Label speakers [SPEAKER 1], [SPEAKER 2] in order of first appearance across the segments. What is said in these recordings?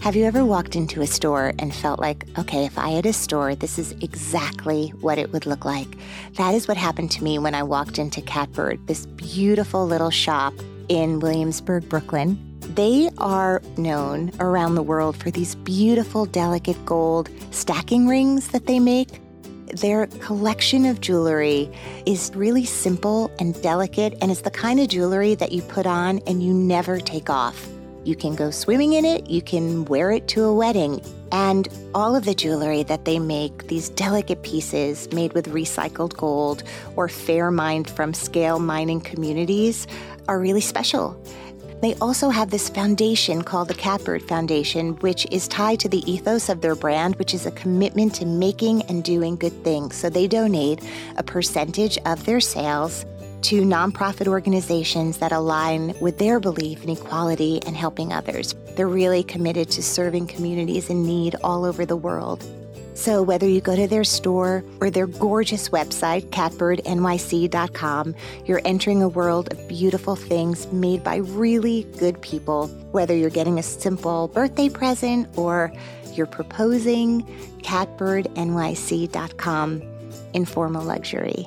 [SPEAKER 1] Have you ever walked into a store and felt like, okay, if I had a store, this is exactly what it would look like? That is what happened to me when I walked into Catbird, this beautiful little shop in Williamsburg, Brooklyn. They are known around the world for these beautiful, delicate gold stacking rings that they make. Their collection of jewelry is really simple and delicate, and it's the kind of jewelry that you put on and you never take off. You can go swimming in it, you can wear it to a wedding. And all of the jewelry that they make, these delicate pieces made with recycled gold or fair mined from scale mining communities, are really special. They also have this foundation called the Catbird Foundation, which is tied to the ethos of their brand, which is a commitment to making and doing good things. So they donate a percentage of their sales to nonprofit organizations that align with their belief in equality and helping others. They're really committed to serving communities in need all over the world. So, whether you go to their store or their gorgeous website, catbirdnyc.com, you're entering a world of beautiful things made by really good people. Whether you're getting a simple birthday present or you're proposing, catbirdnyc.com, informal luxury.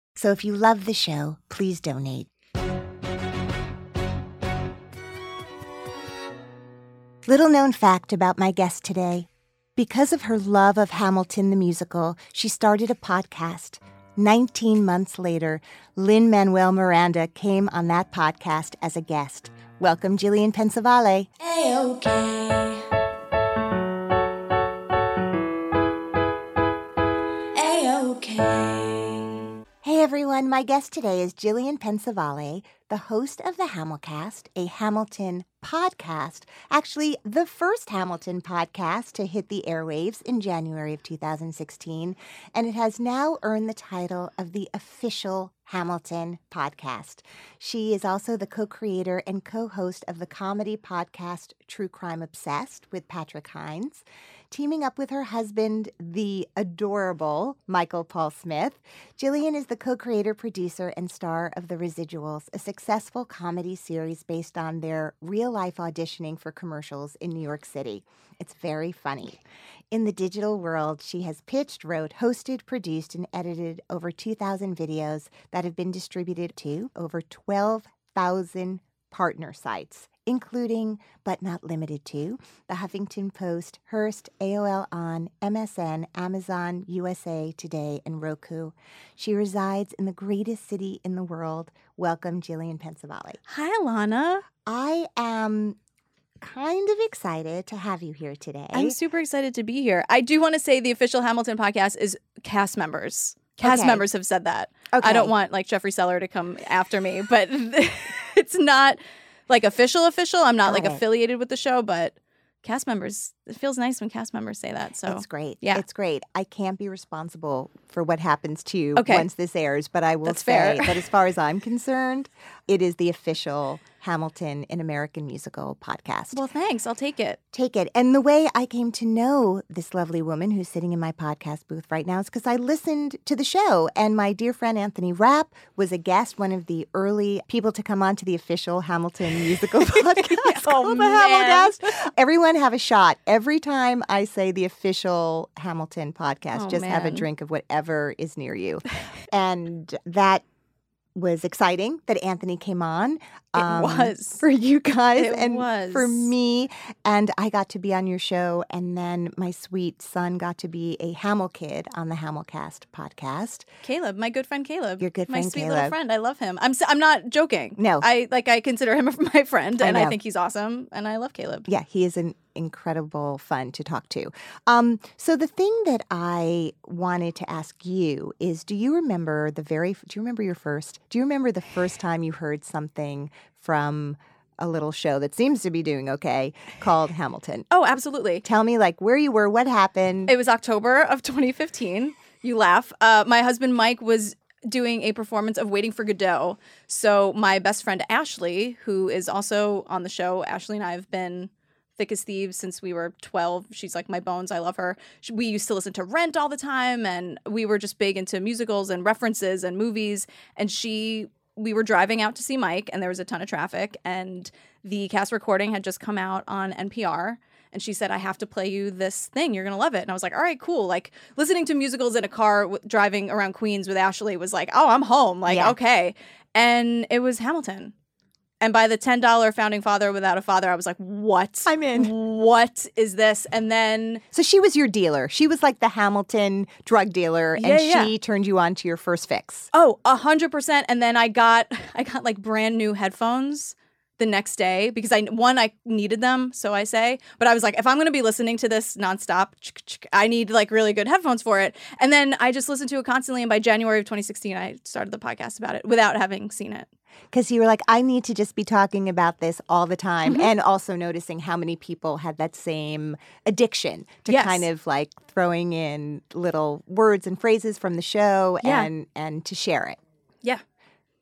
[SPEAKER 1] So if you love the show, please donate. Little known fact about my guest today. Because of her love of Hamilton the musical, she started a podcast. 19 months later, Lin-Manuel Miranda came on that podcast as a guest. Welcome, Jillian Pensavalle.
[SPEAKER 2] A-OK.
[SPEAKER 1] Everyone, my guest today is Jillian Pensavalle, the host of the Hamilcast, a Hamilton podcast, actually the first Hamilton podcast to hit the airwaves in January of 2016, and it has now earned the title of the official Hamilton podcast. She is also the co creator and co host of the comedy podcast True Crime Obsessed with Patrick Hinds teaming up with her husband, the adorable Michael Paul Smith. Jillian is the co creator, producer, and star of The Residuals, a successful comedy series based on their real life auditioning for commercials in New York City. It's very funny. In the digital world, she has pitched, wrote, hosted, produced, and edited over 2,000 videos that have been distributed to over 12,000 partner sites including but not limited to the Huffington Post, Hearst, AOL On, MSN, Amazon, USA Today, and Roku. She resides in the greatest city in the world. Welcome, Jillian Pensavalle.
[SPEAKER 3] Hi, Ilana.
[SPEAKER 1] I am kind of excited to have you here today.
[SPEAKER 3] I'm super excited to be here. I do want to say the official Hamilton podcast is cast members. Cast
[SPEAKER 1] Okay.
[SPEAKER 3] members have said that.
[SPEAKER 1] Okay.
[SPEAKER 3] I don't want like Jeffrey Seller to come after me, but it's not like official official. I'm not like affiliated with the show, but cast members. It feels nice when cast members say that. So
[SPEAKER 1] It's great.
[SPEAKER 3] Yeah.
[SPEAKER 1] It's great. I can't be responsible for what happens to you
[SPEAKER 3] Okay.
[SPEAKER 1] once this airs, but I will
[SPEAKER 3] That's
[SPEAKER 1] say that as far as I'm concerned, it is the official Hamilton in American Musical podcast.
[SPEAKER 3] well, thanks. I'll take it.
[SPEAKER 1] Take it. And the way I came to know this lovely woman who's sitting in my podcast booth right now is because I listened to the show. And my dear friend Anthony Rapp was a guest, one of the early people to come on to the official Hamilton musical podcast
[SPEAKER 3] Oh,
[SPEAKER 1] called the. Hamilcast. Everyone have a shot. Every time I say the official Hamilton podcast,
[SPEAKER 3] Oh,
[SPEAKER 1] just have a drink of whatever is near you. and that was exciting that Anthony came on. um,
[SPEAKER 3] was.
[SPEAKER 1] for you guys
[SPEAKER 3] It
[SPEAKER 1] and for me. And I got to be on your show, and then my sweet son got to be a Hamel kid on the Hamilcast podcast.
[SPEAKER 3] Caleb, my good friend Caleb.
[SPEAKER 1] Your good friend, my
[SPEAKER 3] sweet little friend. I love him. I'm I'm not joking.
[SPEAKER 1] No.
[SPEAKER 3] I like I consider him my friend, and I,
[SPEAKER 1] know.
[SPEAKER 3] think he's awesome, and I love Caleb.
[SPEAKER 1] Yeah, he is an incredible fun to talk to. Um, so the thing that I wanted to ask you is, do you remember the very? Do you remember your first? Do you remember the first time you heard something from a little show that seems to be doing okay called Hamilton?
[SPEAKER 3] Oh, absolutely.
[SPEAKER 1] Tell me, like, where you were, what happened.
[SPEAKER 3] It was October of 2015. You laugh. Uh, my husband Mike was doing a performance of Waiting for Godot. So my best friend Ashley, who is also on the show, Ashley and I have been thick as thieves since we were 12. She's like my bones. I love her. We used to listen to Rent all the time, and we were just big into musicals and references and movies. And she, we were driving out to see Mike, and there was a ton of traffic, and the cast recording had just come out on NPR. And she said, I have to play you this thing. You're going to love it. And I was like, all right, cool. Like listening to musicals in a car w- driving around Queens with Ashley was like, oh, I'm home. Like,
[SPEAKER 1] Yeah.
[SPEAKER 3] okay. And it was Hamilton. And by the $10 founding father without a father, I was like, what?
[SPEAKER 1] I'm in.
[SPEAKER 3] What is this? And then,
[SPEAKER 1] So she was your dealer. She was like the Hamilton drug dealer, and
[SPEAKER 3] Yeah, yeah.
[SPEAKER 1] she turned you on to your first fix.
[SPEAKER 3] oh, a hundred percent. And then I got, I got like brand new headphones the next day because I, one, I needed them. So I say, but I was like, if I'm going to be listening to this nonstop, I need like really good headphones for it. And then I just listened to it constantly. And by January of 2016, I started the podcast about it without having seen it.
[SPEAKER 1] Because you were like, I need to just be talking about this all the time.
[SPEAKER 3] Mm-hmm.
[SPEAKER 1] And also noticing how many people had that same addiction to
[SPEAKER 3] Yes.
[SPEAKER 1] kind of like throwing in little words and phrases from the show
[SPEAKER 3] Yeah.
[SPEAKER 1] and and to share it.
[SPEAKER 3] Yeah.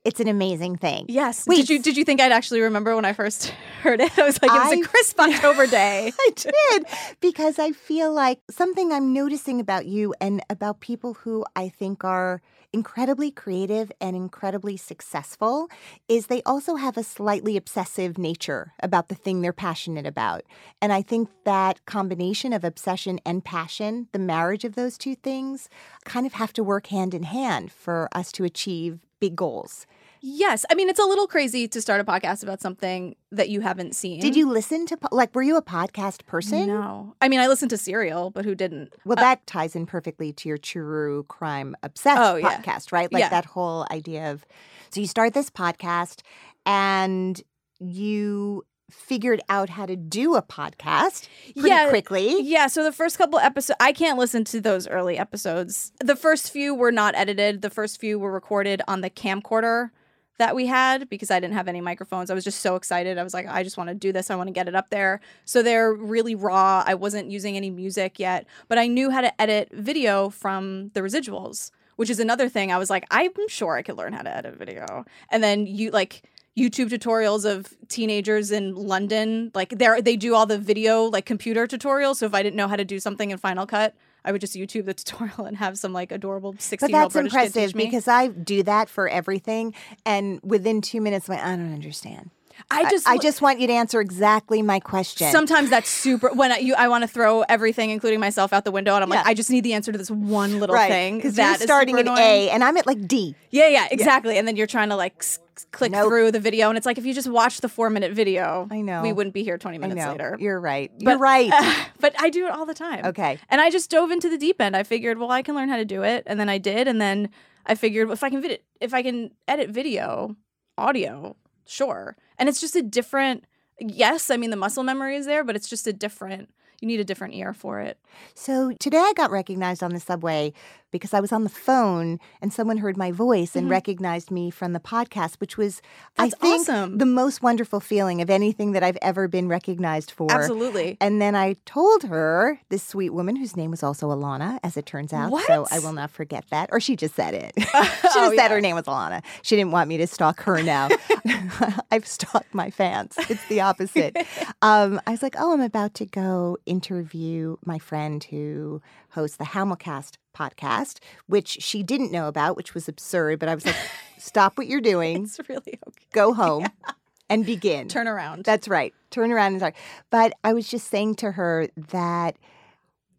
[SPEAKER 1] It's an amazing thing.
[SPEAKER 3] Yes.
[SPEAKER 1] Wait,
[SPEAKER 3] did you did you think I'd actually remember when I first heard it? I was like, it was
[SPEAKER 1] I-
[SPEAKER 3] a crisp October day.
[SPEAKER 1] I did because I feel like something I'm noticing about you and about people who I think are incredibly creative and incredibly successful is they also have a slightly obsessive nature about the thing they're passionate about. And I think that combination of obsession and passion, the marriage of those two things, kind of have to work hand in hand for us to achieve big goals.
[SPEAKER 3] Yes. I mean, it's a little crazy to start a podcast about something that you haven't seen.
[SPEAKER 1] Did you listen to, po- like, were you a podcast person?
[SPEAKER 3] No. I mean, I listened to Serial, but who didn't?
[SPEAKER 1] Well, uh, that ties in perfectly to your true crime obsessed
[SPEAKER 3] Oh, yeah.
[SPEAKER 1] podcast, right? Like
[SPEAKER 3] Yeah.
[SPEAKER 1] that whole idea of so you start this podcast and you figured out how to do a podcast pretty
[SPEAKER 3] Yeah,
[SPEAKER 1] quickly.
[SPEAKER 3] Yeah, so the first couple episodes, I can't listen to those early episodes. The first few were not edited. The first few were recorded on the camcorder that we had because I didn't have any microphones. I was just so excited. I was like, I just want to do this. I want to get it up there. So they're really raw. I wasn't using any music yet, but I knew how to edit video from the residuals, which is another thing. I was like, I'm sure I could learn how to edit video. And then you like YouTube tutorials of teenagers in London. Like they they do all the video like computer tutorials. So if I didn't know how to do something in Final Cut, I would just YouTube the tutorial and have some like adorable sixteen year old
[SPEAKER 1] that's
[SPEAKER 3] British kid teach me.
[SPEAKER 1] because I do that for everything. And within two minutes, I'm like, I don't understand.
[SPEAKER 3] I just
[SPEAKER 1] I just want you to answer exactly my question.
[SPEAKER 3] sometimes that's super when I you I want to throw everything, including myself, out the window, and I'm like, I just need the answer to this one little
[SPEAKER 1] right.
[SPEAKER 3] thing.
[SPEAKER 1] Because
[SPEAKER 3] that
[SPEAKER 1] you're starting at. A and I'm at like D.
[SPEAKER 3] Yeah, yeah, exactly. And then you're trying to like click
[SPEAKER 1] Nope.
[SPEAKER 3] through the video, and it's like if you just watch the four minute video,
[SPEAKER 1] I know.
[SPEAKER 3] we wouldn't be here 20
[SPEAKER 1] I
[SPEAKER 3] minutes
[SPEAKER 1] know.
[SPEAKER 3] later.
[SPEAKER 1] You're right.
[SPEAKER 3] But-
[SPEAKER 1] You're right.
[SPEAKER 3] but I do it all the time.
[SPEAKER 1] Okay.
[SPEAKER 3] And I just dove into the deep end. I figured, well, I can learn how to do it, and then I did, and then I figured if I can vid- if I can edit video, audio, sure. And it's just a different. Yes, I mean the muscle memory is there, but it's just a different. You need a different ear for it.
[SPEAKER 1] So today I got recognized on the subway because I was on the phone and someone heard my voice and recognized me from the podcast, which was,
[SPEAKER 3] Mm-hmm. That's
[SPEAKER 1] I think,
[SPEAKER 3] awesome.
[SPEAKER 1] the most wonderful feeling of anything that I've ever been recognized for.
[SPEAKER 3] Absolutely.
[SPEAKER 1] And then I told her, this sweet woman whose name was also Alana, as it turns out.
[SPEAKER 3] What?
[SPEAKER 1] So I will not forget that. Or she just said it. she just
[SPEAKER 3] Oh,
[SPEAKER 1] said
[SPEAKER 3] yeah.
[SPEAKER 1] her name was Alana. She didn't want me to stalk her now. I've stalked my fans. It's the opposite. um, I was like, oh, I'm about to go interview my friend who hosts the Hamilcast podcast, which she didn't know about, which was absurd. But I was like, stop what you're doing,
[SPEAKER 3] It's really okay.
[SPEAKER 1] go home, and begin.
[SPEAKER 3] Turn around.
[SPEAKER 1] That's right. Turn around and talk. But I was just saying to her that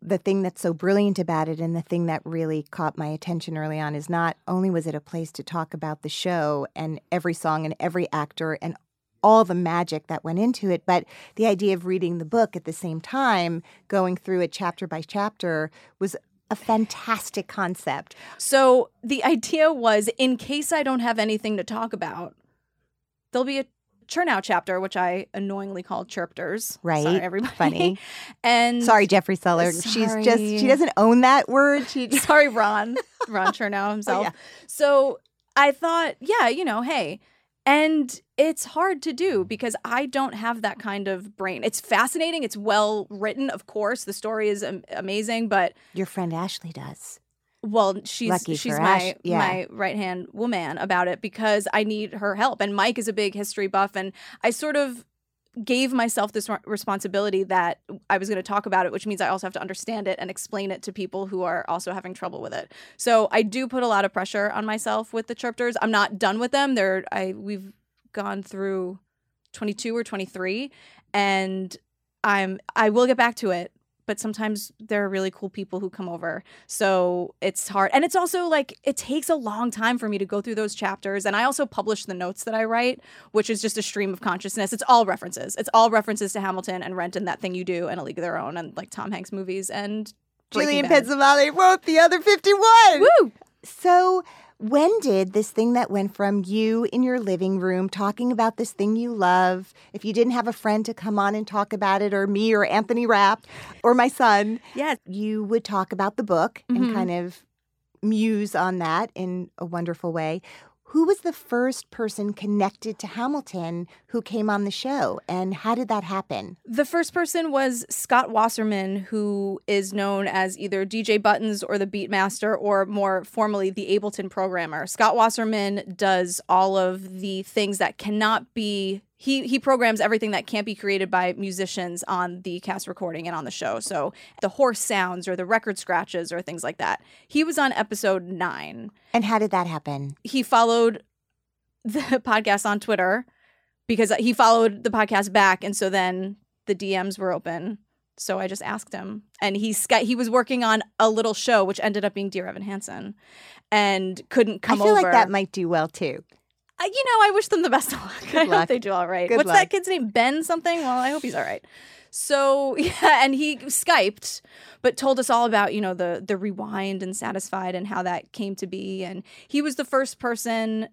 [SPEAKER 1] the thing that's so brilliant about it and the thing that really caught my attention early on is not only was it a place to talk about the show and every song and every actor and all the magic that went into it, but the idea of reading the book at the same time, going through it chapter by chapter, was a fantastic concept.
[SPEAKER 3] So the idea was in case I don't have anything to talk about, there'll be a Chernow chapter, which I annoyingly call chirpters.
[SPEAKER 1] Right.
[SPEAKER 3] Sorry, everybody.
[SPEAKER 1] Funny.
[SPEAKER 3] And
[SPEAKER 1] Sorry, Jeffrey Seller. She's just, she doesn't own that word. She
[SPEAKER 3] sorry, Ron. Ron Chernow himself.
[SPEAKER 1] yeah.
[SPEAKER 3] So I thought, yeah, you know, hey. And it's hard to do because I don't have that kind of brain. It's fascinating. It's well written, of course. The story is am- amazing, but
[SPEAKER 1] your friend Ashley does.
[SPEAKER 3] well, she's
[SPEAKER 1] Lucky
[SPEAKER 3] she's my
[SPEAKER 1] yeah.
[SPEAKER 3] my right hand woman about it because I need her help. And Mike is a big history buff, and I sort of gave myself this responsibility that I was going to talk about it, which means I also have to understand it and explain it to people who are also having trouble with it. So I do put a lot of pressure on myself with the chirpters. I'm not done with them. They're I we've gone through 22 or 23 and I'm I will get back to it but sometimes there are really cool people who come over. So it's hard. And it's also like it takes a long time for me to go through those chapters. And I also publish the notes that I write, which is just a stream of consciousness. It's all references. It's all references to Hamilton and Rent and That Thing You Do and A League of Their Own and like Tom Hanks movies and
[SPEAKER 1] Julian
[SPEAKER 3] Bad.
[SPEAKER 1] Wrote the other 51.
[SPEAKER 3] Woo!
[SPEAKER 1] So, when did this thing that went from you in your living room talking about this thing you love, if you didn't have a friend to come on and talk about it, or me or Anthony Rapp or my son,
[SPEAKER 3] Yes.
[SPEAKER 1] you would talk about the book
[SPEAKER 3] Mhm.
[SPEAKER 1] and kind of muse on that in a wonderful way. Who was the first person connected to Hamilton who came on the show, and how did that happen?
[SPEAKER 3] The first person was Scott Wasserman, who is known as either DJ Buttons or the Beatmaster, or more formally, the Ableton programmer. Scott Wasserman does all of the things that cannot be. He, he programs everything that can't be created by musicians on the cast recording and on the show. So the horse sounds or the record scratches or things like that. He was on episode nine
[SPEAKER 1] And how did that happen?
[SPEAKER 3] he followed the podcast on Twitter because he followed the podcast back, and so then the DMs were open. So I just asked him, and he sky- he was working on a little show, which ended up being Dear Evan Hansen, and couldn't come
[SPEAKER 1] I feel
[SPEAKER 3] over.
[SPEAKER 1] like that might do well too.
[SPEAKER 3] You know, I wish them the best of luck. I hope they do all right.
[SPEAKER 1] Good
[SPEAKER 3] What's
[SPEAKER 1] luck.
[SPEAKER 3] that kid's name? Ben something? Well, I hope he's all right. So yeah, and he Skyped, but told us all about you know the the rewind and satisfied and how that came to be. And he was the first person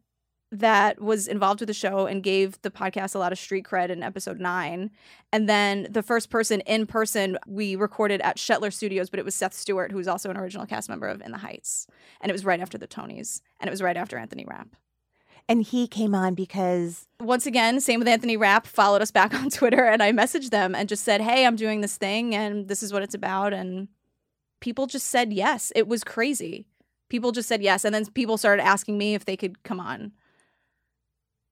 [SPEAKER 3] that was involved with the show and gave the podcast a lot of street cred in episode nine. And then the first person in person we recorded at Shetler Studios, but it was Seth Stewart, who was also an original cast member of In the Heights. And it was right after the Tonys, and it was right after Anthony Rapp
[SPEAKER 1] And he came on because
[SPEAKER 3] once again, same with Anthony Rapp, followed us back on Twitter and I messaged them and just said, Hey, I'm doing this thing and this is what it's about. And people just said yes. It was crazy. People just said yes. And then people started asking me if they could come on.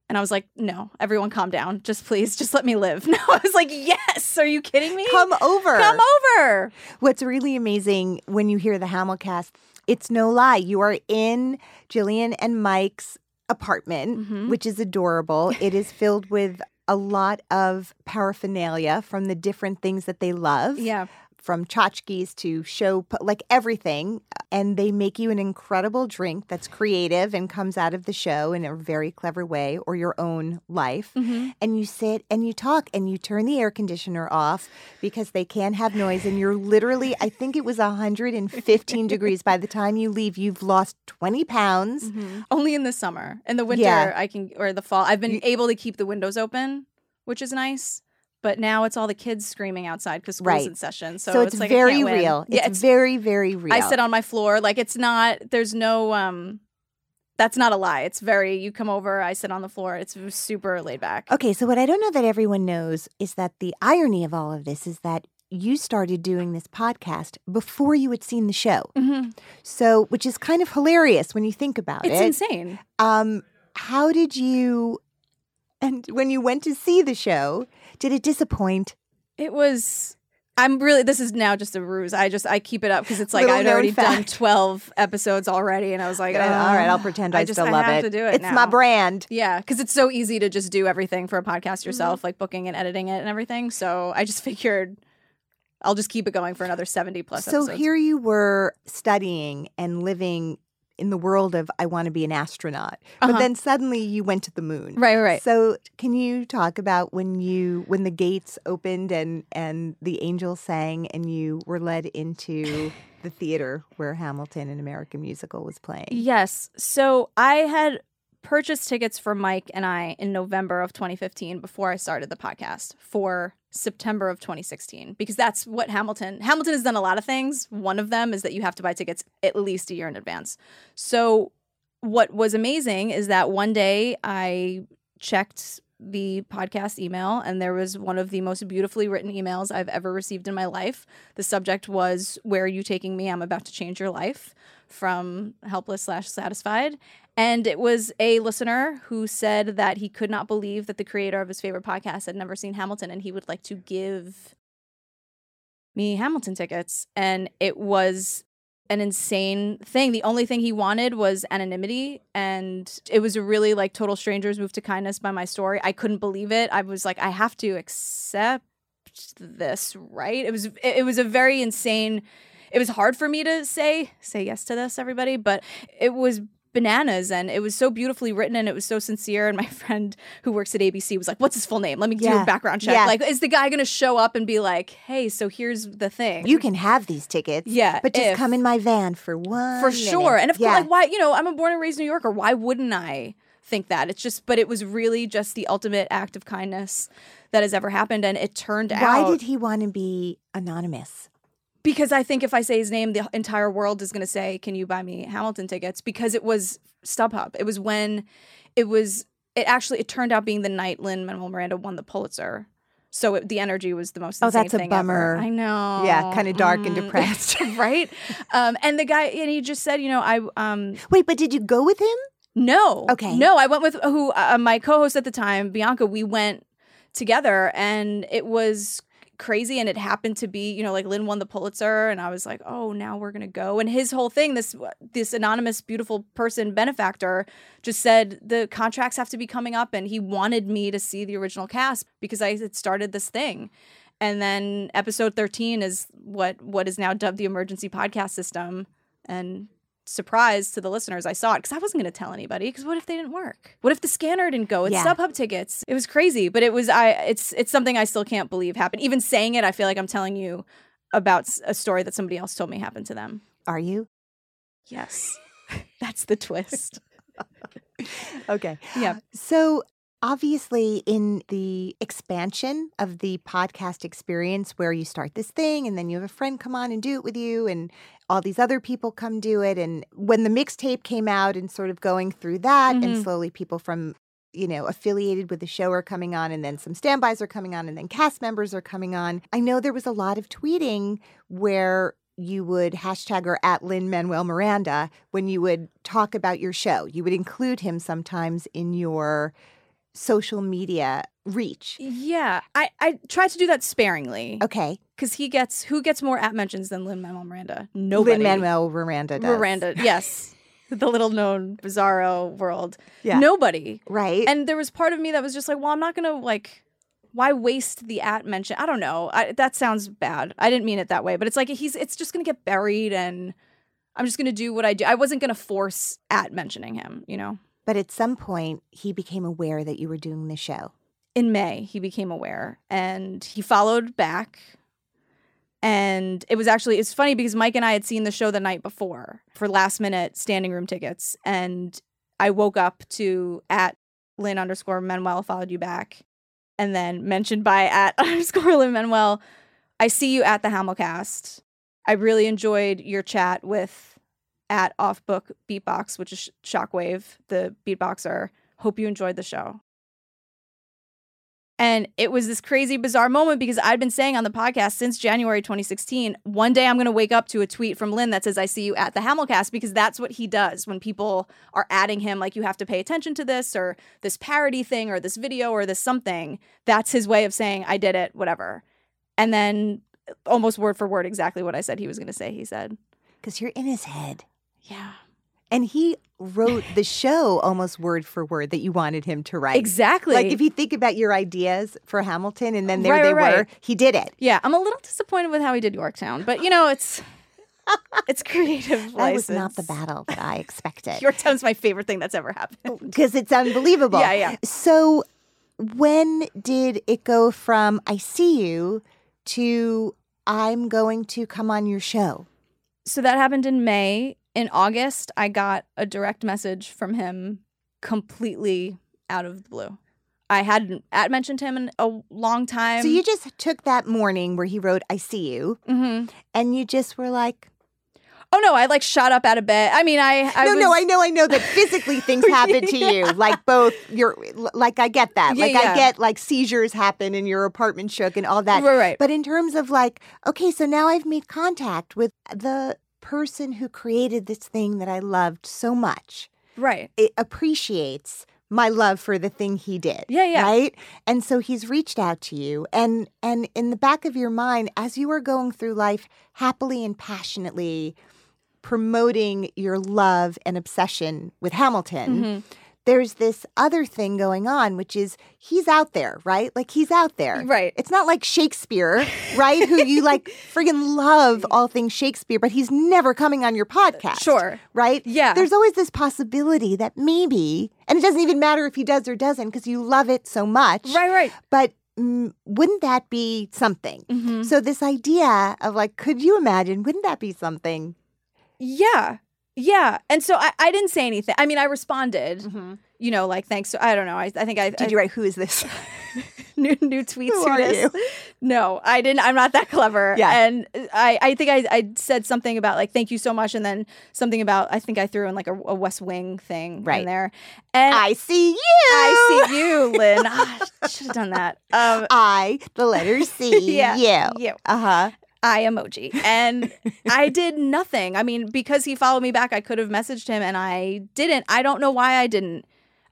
[SPEAKER 3] And I was like, no, everyone calm down. Just please, just let me live. No, I was like, yes. Are you kidding me?
[SPEAKER 1] come over.
[SPEAKER 3] Come over.
[SPEAKER 1] What's really amazing when you hear the Hamilcast, it's no lie. You are in Jillian and Mike's apartment,
[SPEAKER 3] Mhm.
[SPEAKER 1] which is adorable. It is filled with a lot of paraphernalia from the different things that they love.
[SPEAKER 3] Yeah.
[SPEAKER 1] From tchotchkes to show, like everything. And they make you an incredible drink that's creative and comes out of the show in a very clever way or your own life.
[SPEAKER 3] Mhm.
[SPEAKER 1] And you sit and you talk and you turn the air conditioner off because they can't have noise. And you're literally, I think it was 115 degrees. By the time you leave, you've lost 20 pounds.
[SPEAKER 3] Only in the summer. In the winter,
[SPEAKER 1] Yeah.
[SPEAKER 3] I can, or the fall, I've been able to keep the windows open, which is nice. But now it's all the kids screaming outside because school's
[SPEAKER 1] Right.
[SPEAKER 3] in session. So,
[SPEAKER 1] So, it's,
[SPEAKER 3] like I
[SPEAKER 1] very real.
[SPEAKER 3] Yeah,
[SPEAKER 1] it's, very, very real.
[SPEAKER 3] I sit on my floor. Like it's not. There's no. um That's not a lie. It's very. You come over. I sit on the floor. It's super laid back.
[SPEAKER 1] Okay, so what I don't know that everyone knows is that the irony of all of this is that you started doing this podcast before you had seen the show.
[SPEAKER 3] Mhm.
[SPEAKER 1] So, which is kind of hilarious when you think about
[SPEAKER 3] It's
[SPEAKER 1] it.
[SPEAKER 3] It's insane.
[SPEAKER 1] Um, how did you? And when you went to see the show, did it disappoint?
[SPEAKER 3] It was. I'm really. This is now just a ruse. I just I keep it up because it's like
[SPEAKER 1] Little
[SPEAKER 3] I'd
[SPEAKER 1] known
[SPEAKER 3] already done 12 episodes already, and I was like,
[SPEAKER 1] all right, I'll pretend I,
[SPEAKER 3] I just
[SPEAKER 1] still
[SPEAKER 3] I
[SPEAKER 1] love it.
[SPEAKER 3] to do it
[SPEAKER 1] It's my brand.
[SPEAKER 3] Yeah, because it's so easy to just do everything for a podcast
[SPEAKER 1] Mm-hmm.
[SPEAKER 3] yourself, like booking and editing it and everything. So I just figured I'll just keep it going for another 70 plus
[SPEAKER 1] So
[SPEAKER 3] episodes.
[SPEAKER 1] here you were studying and living in the world of I want to be an astronaut, but
[SPEAKER 3] Uh-huh.
[SPEAKER 1] then suddenly you went to the moon.
[SPEAKER 3] Right, right.
[SPEAKER 1] So can you talk about when you when the gates opened and and the angels sang and you were led into the theater where Hamilton an American musical was playing?
[SPEAKER 3] Yes. So I had purchased tickets for Mike and I in November of 2015 before I started the podcast for September of 2016 because that's what Hamilton Hamilton has done a lot of things. One of them is that you have to buy tickets at least a year in advance. So what was amazing is that one day I checked the podcast email and there was one of the most beautifully written emails I've ever received in my life. The subject was where are you taking me? I'm about to change your life from helpless slash satisfied. And it was a listener who said that he could not believe that the creator of his favorite podcast had never seen Hamilton and he would like to give me Hamilton tickets. And it was an insane thing. The only thing he wanted was anonymity. And it was a really like total strangers moved to kindness by my story. I couldn't believe it. I was like, I have to accept this, right? It was it was a very insane it was hard for me to say say yes to this everybody but it was bananas and it was so beautifully written and it was so sincere and my friend who works at abc was like what's his full name let me do
[SPEAKER 1] Yeah.
[SPEAKER 3] a background check
[SPEAKER 1] Yeah.
[SPEAKER 3] like is the guy gonna show up and be like hey so here's the thing
[SPEAKER 1] You can have these tickets.
[SPEAKER 3] Yeah,
[SPEAKER 1] But just
[SPEAKER 3] if-
[SPEAKER 1] come in my van for one.
[SPEAKER 3] for sure and of
[SPEAKER 1] yeah.
[SPEAKER 3] course like why you know i'm a born and raised new yorker why wouldn't i think that it's just but it was really just the ultimate act of kindness that has ever happened and it turned out.
[SPEAKER 1] Why did he want to be anonymous?
[SPEAKER 3] Because I think if I say his name, the entire world is going to say, "Can you buy me Hamilton tickets?" Because it was StubHub. It was when it was. It actually it turned out being the night Lin-Manuel Miranda won the Pulitzer. So it, the energy was the most.
[SPEAKER 1] Oh, that's a
[SPEAKER 3] thing ever.
[SPEAKER 1] bummer.
[SPEAKER 3] I know.
[SPEAKER 1] Yeah, kinda dark and
[SPEAKER 3] Mm,
[SPEAKER 1] depressed.
[SPEAKER 3] right? Um, and the guy, and he just said, you know, I um,
[SPEAKER 1] Wait, but did you go with him?
[SPEAKER 3] no.
[SPEAKER 1] Okay.
[SPEAKER 3] No, I went with who uh, my co-host at the time, Bianca. We went together, and it was crazy. And it happened to be, you know, like Lin won the Pulitzer, and I was like, oh, now we're gonna go. And his whole thing, this uh, this anonymous, beautiful person benefactor, just said the contracts have to be coming up, and he wanted me to see the original cast because I had started this thing. And then episode 13 is what what is now dubbed the emergency podcast system. And surprise to the listeners, I saw it because I wasn't going to tell anybody. Because what if they didn't work? What if the scanner didn't go? It's
[SPEAKER 1] Yeah.
[SPEAKER 3] StubHub tickets. It was crazy, but it was I. It's it's something I still can't believe happened. Even saying it, I feel like I'm telling you about a story that somebody else told me happened to them.
[SPEAKER 1] Are you?
[SPEAKER 3] Yes, that's the twist.
[SPEAKER 1] Okay.
[SPEAKER 3] Yeah.
[SPEAKER 1] So obviously in the expansion of the podcast experience where you start this thing and then you have a friend come on and do it with you and all these other people come do it and when the mixtape came out and sort of going through that and
[SPEAKER 3] Mhm.
[SPEAKER 1] slowly people from you know affiliated with the show are coming on and then some standbys are coming on and then cast members are coming on i know there was a lot of tweeting where you would hashtag or at Lin-Manuel Miranda when you would talk about your show. You would include him sometimes in your social media reach.
[SPEAKER 3] Yeah, I I try to do that sparingly
[SPEAKER 1] Okay.
[SPEAKER 3] because he gets who gets more at mentions than Lin Manuel Miranda. Nobody.
[SPEAKER 1] Lin-Manuel Miranda does.
[SPEAKER 3] Miranda. Yes, the little known bizarro world.
[SPEAKER 1] Yeah.
[SPEAKER 3] Nobody.
[SPEAKER 1] Right.
[SPEAKER 3] And there was part of me that was just like, well, I'm not gonna like. Why waste the at mention? I don't know. I, that sounds bad. I didn't mean it that way, but it's like he's. It's just gonna get buried, and I'm just gonna do what I do. I wasn't gonna force at mentioning him. You know.
[SPEAKER 1] But at some point, he became aware that you were doing the show.
[SPEAKER 3] in May, he became aware and he followed back. And it was actually, it's funny because Mike and I had seen the show the night before for last minute standing room tickets. And I woke up to at Lin underscore Manuel followed you back. and then mentioned by at underscore Lin Manuel. I see you at the Hamilcast. I really enjoyed your chat with at Off Book Beatbox, which is Shockwave, the beatboxer. Hope you enjoyed the show. And it was this crazy, bizarre moment because I'd been saying on the podcast since January 2016, one day I'm going to wake up to a tweet from Lin that says, I see you at the Hamilcast, because that's what he does when people are adding him, like, you have to pay attention to this or this parody thing or this video or this something. That's his way of saying, I did it, whatever. And then almost word for word, exactly what I said he was going to say, he said.
[SPEAKER 1] Because you're in his head.
[SPEAKER 3] Yeah.
[SPEAKER 1] And he wrote the show almost word for word that you wanted him to write.
[SPEAKER 3] Exactly.
[SPEAKER 1] Like if you think about your ideas for Hamilton and then there
[SPEAKER 3] Right,
[SPEAKER 1] they
[SPEAKER 3] right,
[SPEAKER 1] were, he did it.
[SPEAKER 3] Yeah, I'm a little disappointed with how he did Yorktown, but you know, it's it's creative
[SPEAKER 1] That was not the battle that I expected.
[SPEAKER 3] Yorktown's my favorite thing that's ever happened.
[SPEAKER 1] Oh, because it's unbelievable.
[SPEAKER 3] Yeah, yeah.
[SPEAKER 1] So when did it go from I see you to I'm going to come on your show?
[SPEAKER 3] So that happened in May. In August, I got a direct message from him completely out of the blue. I hadn't at mentioned him in a long time.
[SPEAKER 1] so you just took that morning where he wrote I see you
[SPEAKER 3] hmm
[SPEAKER 1] and you just were like
[SPEAKER 3] Oh no, I like shot up out of bed. I mean, I, I
[SPEAKER 1] no,
[SPEAKER 3] was,
[SPEAKER 1] no, I know, I know that physically things happen to you. Like both your, like I get that.
[SPEAKER 3] Yeah,
[SPEAKER 1] like I get like seizures happen and your apartment shook and all that.
[SPEAKER 3] Right, right.
[SPEAKER 1] But in terms of like, okay, so now I've made contact with the person who created this thing that I loved so much.
[SPEAKER 3] right.
[SPEAKER 1] It appreciates my love for the thing he did.
[SPEAKER 3] Yeah, yeah.
[SPEAKER 1] Right? And so he's reached out to you and and in the back of your mind as you are going through life happily and passionately promoting your love and obsession with Hamilton,
[SPEAKER 3] Mm-hmm.
[SPEAKER 1] There's this other thing going on, which is he's out there, right? Like he's out there.
[SPEAKER 3] Right.
[SPEAKER 1] It's not like Shakespeare, right? Who you like friggin' love all things Shakespeare, but he's never coming on your podcast.
[SPEAKER 3] Sure.
[SPEAKER 1] Right?
[SPEAKER 3] Yeah.
[SPEAKER 1] There's always this possibility that maybe, and it doesn't even matter if he does or doesn't because you love it so much.
[SPEAKER 3] Right, right.
[SPEAKER 1] But mm, wouldn't that be something?
[SPEAKER 3] Mhm.
[SPEAKER 1] So this idea of like, could you imagine? Wouldn't that be something?
[SPEAKER 3] Yeah. Yeah. And so I, I didn't say anything. I mean, I responded, you know, like, thanks. So I don't know. I, I think I
[SPEAKER 1] Did you write, who is this?
[SPEAKER 3] new new tweets
[SPEAKER 1] Who are
[SPEAKER 3] this. No, I didn't. I'm not that clever.
[SPEAKER 1] Yeah.
[SPEAKER 3] And I, I think I, I said something about like thank you so much, and then something about I think I threw in like a, a West Wing thing
[SPEAKER 1] Right.
[SPEAKER 3] in there. And
[SPEAKER 1] I see you.
[SPEAKER 3] I see you, Lin. Ah, should have done that. Um,
[SPEAKER 1] I, the letter C,
[SPEAKER 3] Yeah,
[SPEAKER 1] you.
[SPEAKER 3] you.
[SPEAKER 1] Uh huh.
[SPEAKER 3] I emoji. And I did nothing. I mean, because he followed me back, I could have messaged him and I didn't. I don't know why I didn't.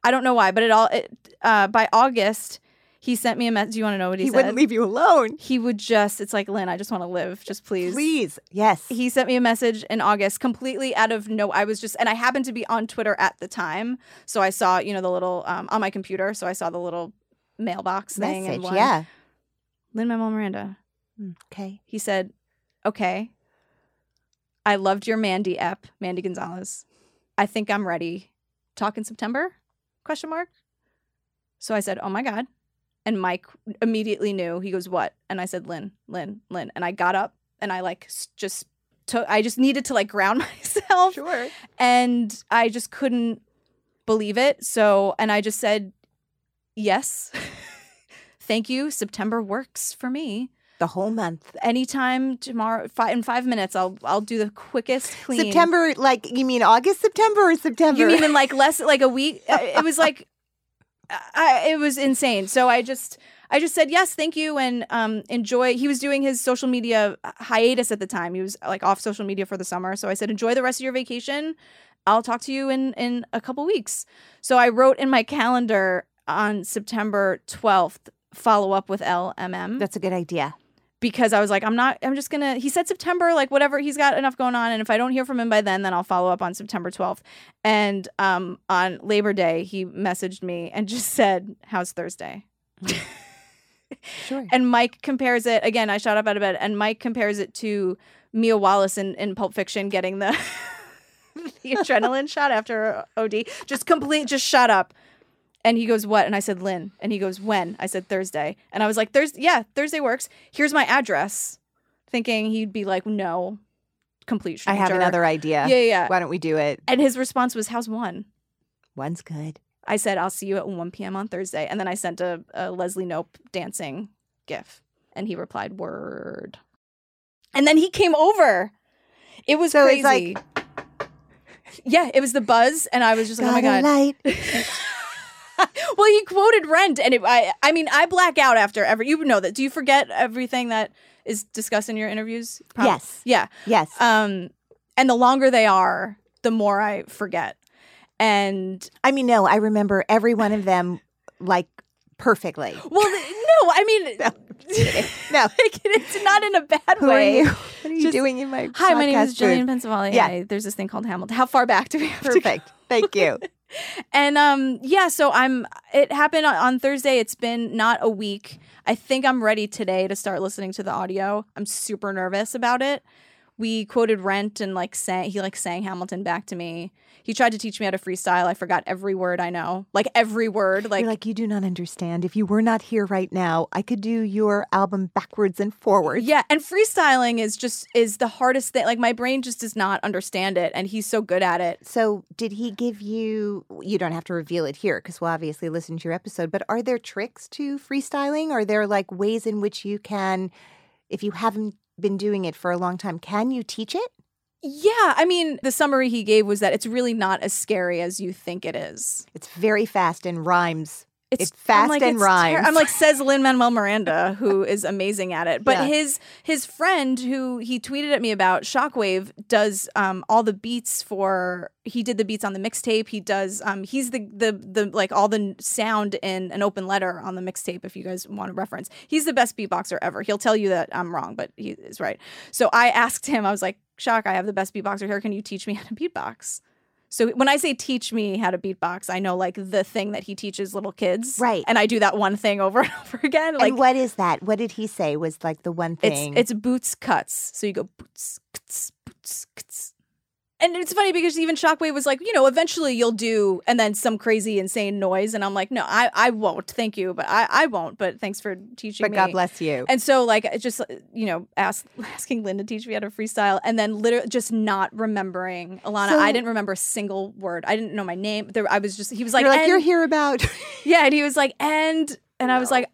[SPEAKER 3] I don't know why, but it all it, uh, by August, he sent me a message. Do you want to know what he,
[SPEAKER 1] He
[SPEAKER 3] said?
[SPEAKER 1] He wouldn't leave you alone.
[SPEAKER 3] he would just it's like Lin, I just want to live. Just please.
[SPEAKER 1] Please. Yes.
[SPEAKER 3] He sent me a message in August completely out of no I was just and I happened to be on Twitter at the time. So I saw, you know, the little um, on my computer, so I saw the little mailbox thing and
[SPEAKER 1] Message.
[SPEAKER 3] one.
[SPEAKER 1] Yeah.
[SPEAKER 3] Lin-Manuel Miranda.
[SPEAKER 1] Mm, okay.
[SPEAKER 3] He said, "Okay, I loved your Mandy ep, Mandy Gonzalez. I think I'm ready. Talk in September?" Question mark. So I said, "Oh my god," and Mike immediately knew. He goes, "What?" And I said, "Lin, Lin, Lin." And I got up and I like just took. I just needed to like ground myself,
[SPEAKER 1] Sure.
[SPEAKER 3] and I just couldn't believe it. So, and I just said, "Yes." Thank you. September works for me
[SPEAKER 1] The whole month.
[SPEAKER 3] anytime tomorrow fi- in five minutes i'll i'll do the quickest clean.
[SPEAKER 1] September, like, you mean August, September, or September?
[SPEAKER 3] you mean in like less like a week? Uh, it was like I, it was insane. So i just i just said yes thank you and um enjoy he was doing his social media hiatus at the time. He was like off social media for the summer. So i said enjoy the rest of your vacation. I'll talk to you in in a couple weeks. So i wrote in my calendar on september 12th follow up with lmm
[SPEAKER 1] That's a good idea.
[SPEAKER 3] Because I was like, I'm not, I'm just gonna, he said September, like whatever, he's got enough going on. And if I don't hear from him by then, then I'll follow up on September 12th. And um, on Labor Day, he messaged me and just said, How's Thursday?
[SPEAKER 1] Sure.
[SPEAKER 3] And Mike compares it, again, I shot up out of bed, and Mike compares it to Mia Wallace in, in Pulp Fiction getting the, the adrenaline shot after OD. Just complete, just shut up. And he goes, What? And I said, Lin. And he goes, When? I said, Thursday. And I was like, Thursday, yeah, Thursday works. Here's my address. Thinking he'd be like, No, complete stranger.
[SPEAKER 1] I have another idea.
[SPEAKER 3] Yeah, yeah.
[SPEAKER 1] Why don't we do it?
[SPEAKER 3] And his response was, How's one?
[SPEAKER 1] One's good.
[SPEAKER 3] I said, I'll see you at 1 p.m. on Thursday. And then I sent a, a Leslie Knope dancing gif. And he replied, Word. And then he came over. It was
[SPEAKER 1] So
[SPEAKER 3] crazy.
[SPEAKER 1] it's like-
[SPEAKER 3] yeah, it was the buzz. And I was just like, oh my God. well, he quoted Rent. And it, I, I mean, I black out after every, you know that. Do you forget everything that is discussed in your interviews? Prob-
[SPEAKER 1] Yes.
[SPEAKER 3] Yeah.
[SPEAKER 1] Yes.
[SPEAKER 3] Um, and the longer they are, the more I forget. And
[SPEAKER 1] I mean, no, I remember every one of them like perfectly.
[SPEAKER 3] well, no, I mean,
[SPEAKER 1] No.
[SPEAKER 3] it's not in a bad
[SPEAKER 1] Who are
[SPEAKER 3] way.
[SPEAKER 1] you? What are you
[SPEAKER 3] Just-
[SPEAKER 1] doing in my
[SPEAKER 3] Hi, my name is Jillian
[SPEAKER 1] booth? Yeah.
[SPEAKER 3] Yeah, there's this thing called Hamilton. How far back do we have to go?
[SPEAKER 1] Perfect. Thank you.
[SPEAKER 3] And um, yeah, so I'm. It happened on, on Thursday. It's been not a week. I think I'm ready today to start listening to the audio. I'm super nervous about it. We quoted Rent and like sang. He like sang Hamilton back to me. He tried to teach me how to freestyle. I forgot every word I know, like every word. Like,
[SPEAKER 1] You're like, you do not understand. If you were not here right now, I could do your album backwards and forwards.
[SPEAKER 3] yeah, and freestyling is just is the hardest thing. Like my brain just does not understand it, and he's so good at it.
[SPEAKER 1] So, did he give you? You don't have to reveal it here because we'll obviously listen to your episode. But are there tricks to freestyling? Are there like ways in which you can, if you haven't been doing it for a long time, can you teach it?
[SPEAKER 3] Yeah, I mean, the summary he gave was that it's really not as scary as you think it is.
[SPEAKER 1] It's very fast and rhymes. It's
[SPEAKER 3] I'm
[SPEAKER 1] fast
[SPEAKER 3] like,
[SPEAKER 1] and
[SPEAKER 3] it's ter- I'm like says Lin Manuel Miranda, who is amazing at it. But
[SPEAKER 1] Yeah.
[SPEAKER 3] his his friend, who he tweeted at me about, Shockwave, does um, all the beats for. He did the beats on the mixtape. He does. Um, he's the the the like all the sound in an open letter on the mixtape. If you guys want to reference, he's the best beatboxer ever. He'll tell you that I'm wrong, but he is right. So I asked him. I was like, Shock, I have the best beatboxer here. Can you teach me how to beatbox? So when I say teach me how to beatbox, I know like the thing that he teaches little kids.
[SPEAKER 1] Right.
[SPEAKER 3] And I do that one thing over and over again. Like
[SPEAKER 1] and what is that? What did he say was like the one
[SPEAKER 3] it's
[SPEAKER 1] thing?
[SPEAKER 3] it's boots cuts. So you go boots cuts, boots cuts. And it's funny because even Shockwave was like, you know, eventually you'll do, and then some crazy insane noise, and I'm like, no, I, I won't, thank you, but I, I won't. But thanks for teaching me.
[SPEAKER 1] but
[SPEAKER 3] me.
[SPEAKER 1] God bless you.
[SPEAKER 3] And so, like, just you know, ask, asking Lin to teach me how to freestyle, and then literally just not remembering Alana.
[SPEAKER 1] So-
[SPEAKER 3] I didn't remember a single word. I didn't know my name. There, I was just he was like,
[SPEAKER 1] you're like you're here about.
[SPEAKER 3] yeah, and he was like, and and I was like,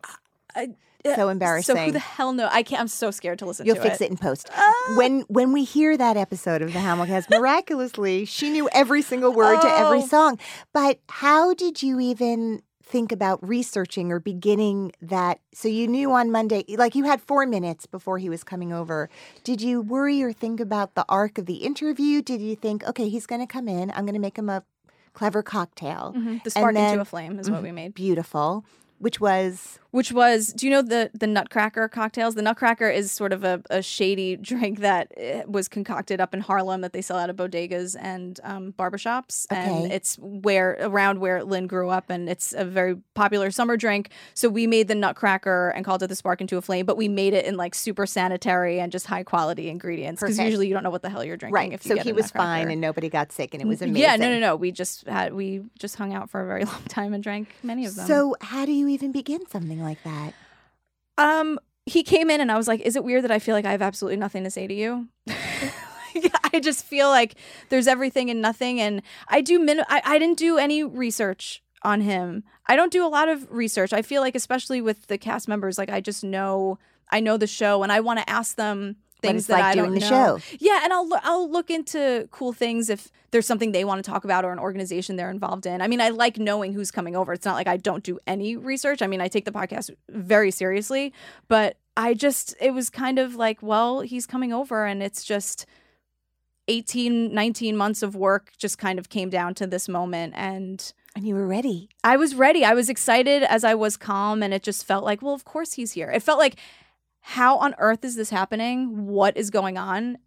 [SPEAKER 3] I,
[SPEAKER 1] so embarrassing.
[SPEAKER 3] So who the hell know? I can't. I'm so scared to listen to that.
[SPEAKER 1] You'll
[SPEAKER 3] to
[SPEAKER 1] fix it in post. When when we hear that episode of the Hamilcast, miraculously, she knew every single word to every
[SPEAKER 3] Oh.
[SPEAKER 1] song. But how did you even think about researching or beginning that? So you knew on Monday, like you had four minutes before he was coming over. Did you worry or think about the arc of the interview? Did you think, okay, he's going to come in, I'm going to make him a clever cocktail?
[SPEAKER 3] Mhm. The spark
[SPEAKER 1] then-
[SPEAKER 3] into a flame is what we made.
[SPEAKER 1] Beautiful. Which was
[SPEAKER 3] Which was, do you know the the Nutcracker cocktails? The Nutcracker is sort of a, a shady drink that eh, was concocted up in Harlem that they sell out of bodegas and um, barbershops, and it's where around where Lin grew up, and it's a very popular summer drink. So we made the Nutcracker and called it the Spark into a Flame, but we made it in like super sanitary and just high quality ingredients because usually you don't know what the hell you're drinking.
[SPEAKER 1] right.
[SPEAKER 3] If you
[SPEAKER 1] So he was fine and nobody got sick and it was amazing.
[SPEAKER 3] Yeah, no, no, no. We just had we just hung out for a very long time and drank many of them.
[SPEAKER 1] So how do you even begin something like that?
[SPEAKER 3] Um, he came in and I was like, "Is it weird that I feel like I have absolutely nothing to say to you?" I just feel like there's everything and nothing, and I do. Min- I I didn't do any research on him. I don't do a lot of research. I feel like, especially with the cast members, like I just know I know the show, and I want to ask them things that
[SPEAKER 1] like
[SPEAKER 3] I
[SPEAKER 1] doing
[SPEAKER 3] don't
[SPEAKER 1] the
[SPEAKER 3] know.
[SPEAKER 1] show.
[SPEAKER 3] Yeah, and I'll I'll look into cool things if there's something they want to talk about or an organization they're involved in. I mean, I like knowing who's coming over. It's not like I don't do any research. I mean, I take the podcast very seriously, but I just it was kind of like, well, he's coming over and it's just 18 19 months of work just kind of came down to this moment and
[SPEAKER 1] And you were ready.
[SPEAKER 3] I was ready. I was excited as I was calm, and it just felt like, well, of course he's here. It felt like, how on earth is this happening? What is going on?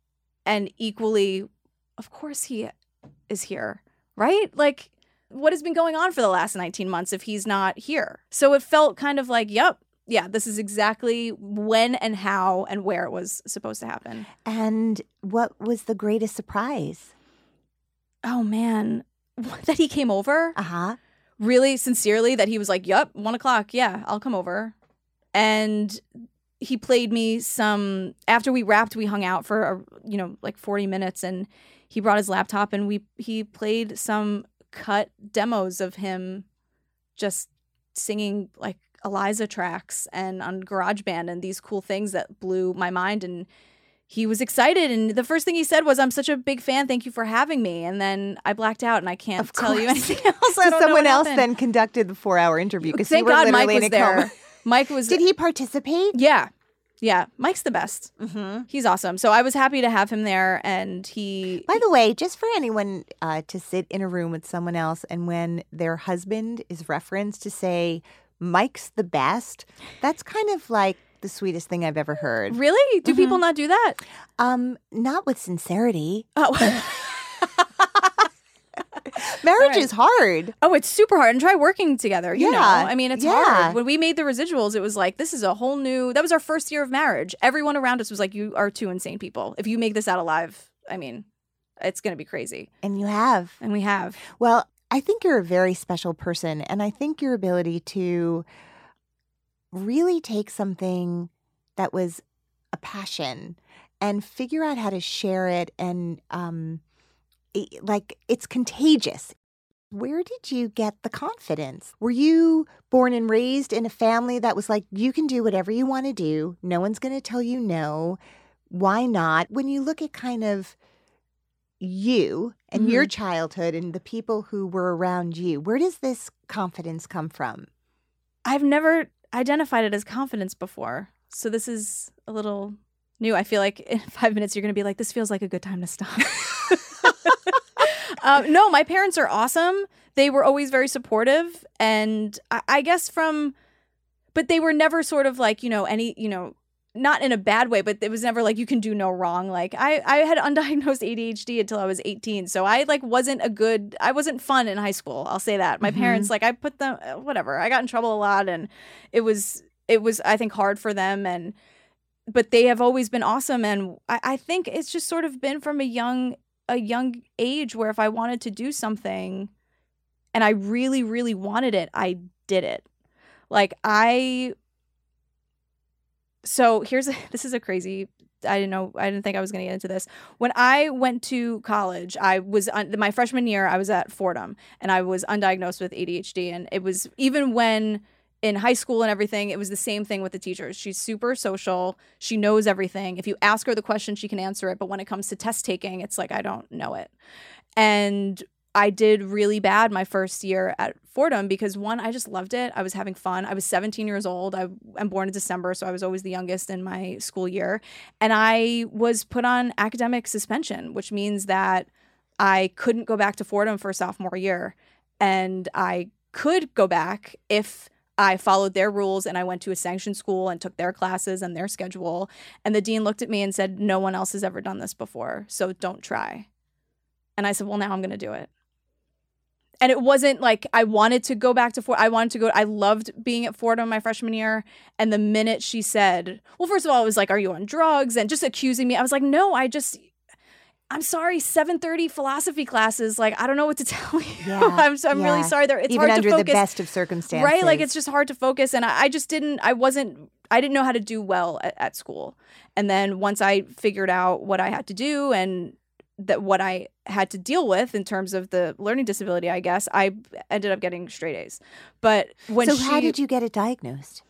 [SPEAKER 3] And equally, of course he is here, right? Like, what has been going on for the last 19 months if he's not here? So it felt kind of like, yep, yeah, this is exactly when and how and where it was supposed to happen.
[SPEAKER 1] And what was the greatest surprise?
[SPEAKER 3] Oh man, that he came over.
[SPEAKER 1] Uh huh.
[SPEAKER 3] really sincerely that he was like, "Yup, one o'clock. Yeah, I'll come over." And he played me some. After we wrapped, we hung out for a, you know like forty minutes, and he brought his laptop and we he played some cut demos of him just singing like Eliza tracks and on GarageBand and these cool things that blew my mind. And he was excited. And the first thing he said was, I'm such a big fan. Thank you for having me. And then I blacked out and I can't
[SPEAKER 1] Of
[SPEAKER 3] tell you anything else.
[SPEAKER 1] So someone else
[SPEAKER 3] happened.
[SPEAKER 1] then conducted the four-hour interview because
[SPEAKER 3] Thank
[SPEAKER 1] you were
[SPEAKER 3] God Mike was
[SPEAKER 1] in a coma.
[SPEAKER 3] there. Mike was.
[SPEAKER 1] Did he participate?
[SPEAKER 3] Yeah. Yeah. Mike's the best.
[SPEAKER 1] Mm-hmm.
[SPEAKER 3] He's awesome. So I was happy to have him there. And he.
[SPEAKER 1] By the way, just for anyone uh, to sit in a room with someone else and when their husband is referenced to say, Mike's the best, that's kind of like the sweetest thing I've ever heard.
[SPEAKER 3] Really? Do people not do that?
[SPEAKER 1] Um, not with sincerity.
[SPEAKER 3] Oh.
[SPEAKER 1] Marriage
[SPEAKER 3] Right.
[SPEAKER 1] is hard.
[SPEAKER 3] Oh, it's super hard. And try working together. You know,
[SPEAKER 1] Yeah,
[SPEAKER 3] I mean, it's
[SPEAKER 1] yeah.
[SPEAKER 3] hard. When we made the residuals, it was like, this is a whole new, that was our first year of marriage. Everyone around us was like, you are two insane people. If you make this out alive, I mean, it's going to be crazy.
[SPEAKER 1] And you have.
[SPEAKER 3] And we have.
[SPEAKER 1] Well, I think you're a very special person. And I think your ability to really take something that was a passion and figure out how to share it and, um, like, it's contagious. Where did you get the confidence? Were you born and raised in a family that was like, you can do whatever you want to do? No one's going to tell you no. Why not? When you look at kind of you and your mm-hmm. childhood and the people who were around you, where does this confidence come from?
[SPEAKER 3] I've never identified it as confidence before. So this is a little new. I feel like in five minutes, you're going to be like, this feels like a good time to stop. Um, no, my parents are awesome. They were always very supportive. And I, I guess from, but they were never sort of like, you know, any, you know, not in a bad way, but it was never like you can do no wrong. Like I, I had undiagnosed ADHD until I was 18. So I like wasn't a good, I wasn't fun in high school. I'll say that. My parents, like I put them, uh, whatever. I got in trouble a lot and it was, it was, I think hard for them. And, but they have always been awesome. And I, I think it's just sort of been from a young, a young age where if I wanted to do something and I really, really wanted it, I did it. Like I so here's a, this is a crazy I didn't know I didn't think I was going to get into this. When I went to college, I was un, my freshman year I was at Fordham and I was undiagnosed with ADHD and it was even when in high school and everything, it was the same thing with the teachers. She's super social. She knows everything. If you ask her the question, she can answer it, but when it comes to test taking, it's like I don't know it. And I did really bad my first year at Fordham because one, I just loved it. I was having fun. I was 17 years old. I, am born in December, so I was always the youngest in my school year. And I was put on academic suspension, which means that I couldn't go back to Fordham for sophomore year. And I could go back if I followed their rules and I went to a sanctioned school and took their classes and their schedule. And the dean looked at me and said, No one else has ever done this before, so don't try. And I said, Well, now I'm going to do it and it wasn't like I wanted to go back to Ford. I wanted to go. I loved being at Fordham my freshman year. And the minute she said, "Well, first of all, it was like, are you on drugs?" and just accusing me, I was like, "No, I just." I'm sorry, 7:30 philosophy classes. Like I don't know what to tell you.
[SPEAKER 1] Yeah,
[SPEAKER 3] I'm so, I'm
[SPEAKER 1] yeah.
[SPEAKER 3] really sorry. There, it's
[SPEAKER 1] Even
[SPEAKER 3] hard
[SPEAKER 1] under
[SPEAKER 3] to
[SPEAKER 1] the
[SPEAKER 3] focus.
[SPEAKER 1] best of circumstances.
[SPEAKER 3] Right? Like it's just hard to focus. And I, I just didn't, I wasn't, I didn't know how to do well at, at school. And then once I figured out what I had to do and that what I had to deal with in terms of the learning disability, I guess, I ended up getting straight A's. But when
[SPEAKER 1] so
[SPEAKER 3] she,
[SPEAKER 1] how did you get it diagnosed?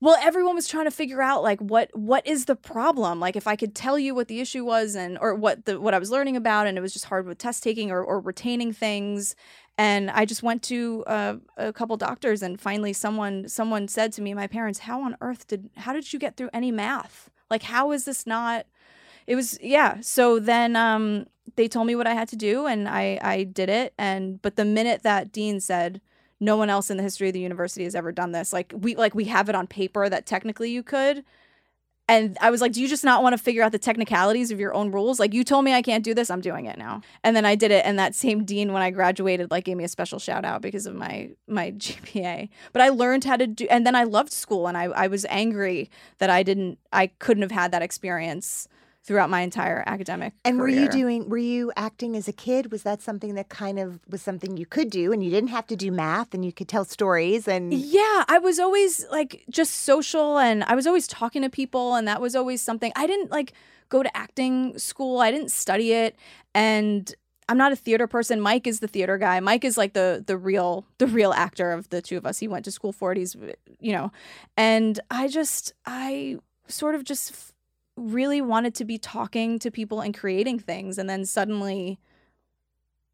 [SPEAKER 3] Well, everyone was trying to figure out like what what is the problem? Like if I could tell you what the issue was and or what the what I was learning about, and it was just hard with test taking or, or retaining things. And I just went to uh, a couple doctors, and finally, someone someone said to me, my parents, "How on earth did how did you get through any math? Like how is this not?" It was yeah. So then um, they told me what I had to do, and I I did it. And but the minute that dean said no one else in the history of the university has ever done this. Like we like we have it on paper that technically you could. And I was like, do you just not want to figure out the technicalities of your own rules? Like you told me I can't do this, I'm doing it now. And then I did it and that same dean when I graduated like gave me a special shout out because of my my GPA. But I learned how to do and then I loved school and I I was angry that I didn't I couldn't have had that experience throughout my entire academic
[SPEAKER 1] And were you doing were you acting as a kid? Was that something that kind of was something you could do and you didn't have to do math and you could tell stories and
[SPEAKER 3] Yeah, I was always like just social and I was always talking to people and that was always something. I didn't like go to acting school. I didn't study it and I'm not a theater person. Mike is the theater guy. Mike is like the the real the real actor of the two of us. He went to school for it. He's you know, and I just I sort of just really wanted to be talking to people and creating things, and then suddenly,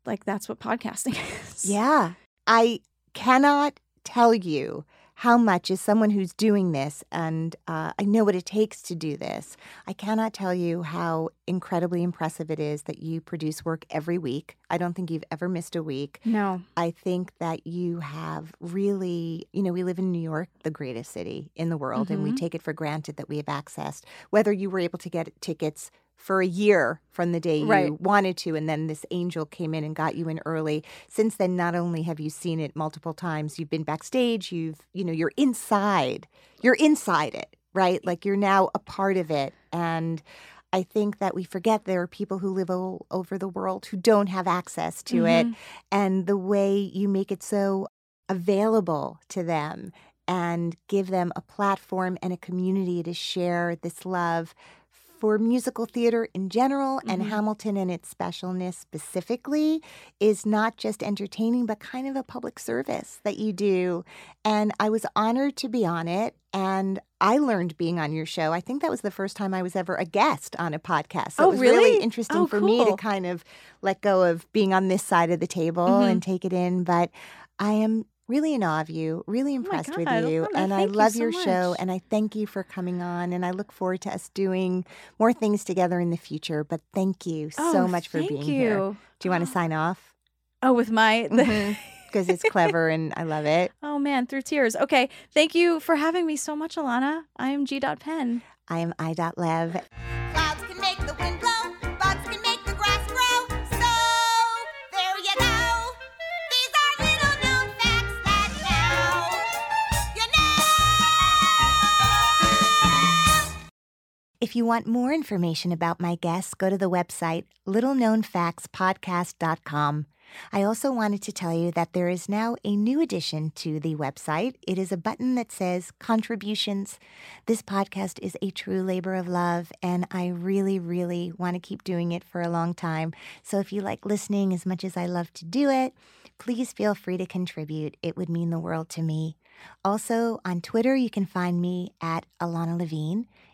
[SPEAKER 3] like that's what podcasting is.
[SPEAKER 1] Yeah. I cannot tell you how much, is someone who's doing this, and uh, I know what it takes to do this, I cannot tell you how incredibly impressive it is that you produce work every week. I don't think you've ever missed a week.
[SPEAKER 3] No.
[SPEAKER 1] I think that you have really, you know, we live in New York, the greatest city in the world, and we
[SPEAKER 3] Mhm.
[SPEAKER 1] take it for granted that we have access. Whether you were able to get tickets for a year from the day you
[SPEAKER 3] Right.
[SPEAKER 1] wanted to, and then this angel came in and got you in early. Since then, not only have you seen it multiple times, you've been backstage, you've, you know, you're inside, you're inside it, right? Like you're now a part of it. And I think that we forget there are people who live all over the world who don't have access to it.
[SPEAKER 3] Mhm.
[SPEAKER 1] And the way you make it so available to them and give them a platform and a community to share this love for musical theater in general and
[SPEAKER 3] Mhm.
[SPEAKER 1] Hamilton and its specialness specifically is not just entertaining, but kind of a public service that you do. And I was honored to be on it. And I learned being on your show. I think that was the first time I was ever a guest on a podcast. So
[SPEAKER 3] Oh,
[SPEAKER 1] it was really,
[SPEAKER 3] really?
[SPEAKER 1] interesting
[SPEAKER 3] Oh,
[SPEAKER 1] for me to kind of let go of being on this side of the table
[SPEAKER 3] Mhm.
[SPEAKER 1] and take it in. But I am really in awe of you, really oh impressed
[SPEAKER 3] Oh God,
[SPEAKER 1] with you.
[SPEAKER 3] Ilana,
[SPEAKER 1] and I
[SPEAKER 3] thank you
[SPEAKER 1] love
[SPEAKER 3] so
[SPEAKER 1] your show and I thank you for coming on. And I look forward to us doing more things together in the future. But thank you so
[SPEAKER 3] Oh,
[SPEAKER 1] much for
[SPEAKER 3] thank
[SPEAKER 1] being
[SPEAKER 3] you.
[SPEAKER 1] here. Do you want to sign off?
[SPEAKER 3] Oh, with my
[SPEAKER 1] Because mm-hmm, it's clever and I love it.
[SPEAKER 3] Oh man, through tears. Okay. Thank you for having me so much, Ilana. I am G. Pen.
[SPEAKER 1] I am I.Lev.
[SPEAKER 4] Clouds
[SPEAKER 1] If you want more information about my guests, go to the website littleknownfactspodcast.com. I also wanted to tell you that there is now a new addition to the website. It is a button that says contributions. This podcast is a true labor of love, and I really, really want to keep doing it for a long time. So if you like listening as much as I love to do it, please feel free to contribute. It would mean the world to me. Also, on Twitter, you can find me at Ilana Levine.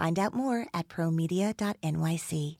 [SPEAKER 1] Find out more at promedia.nyc.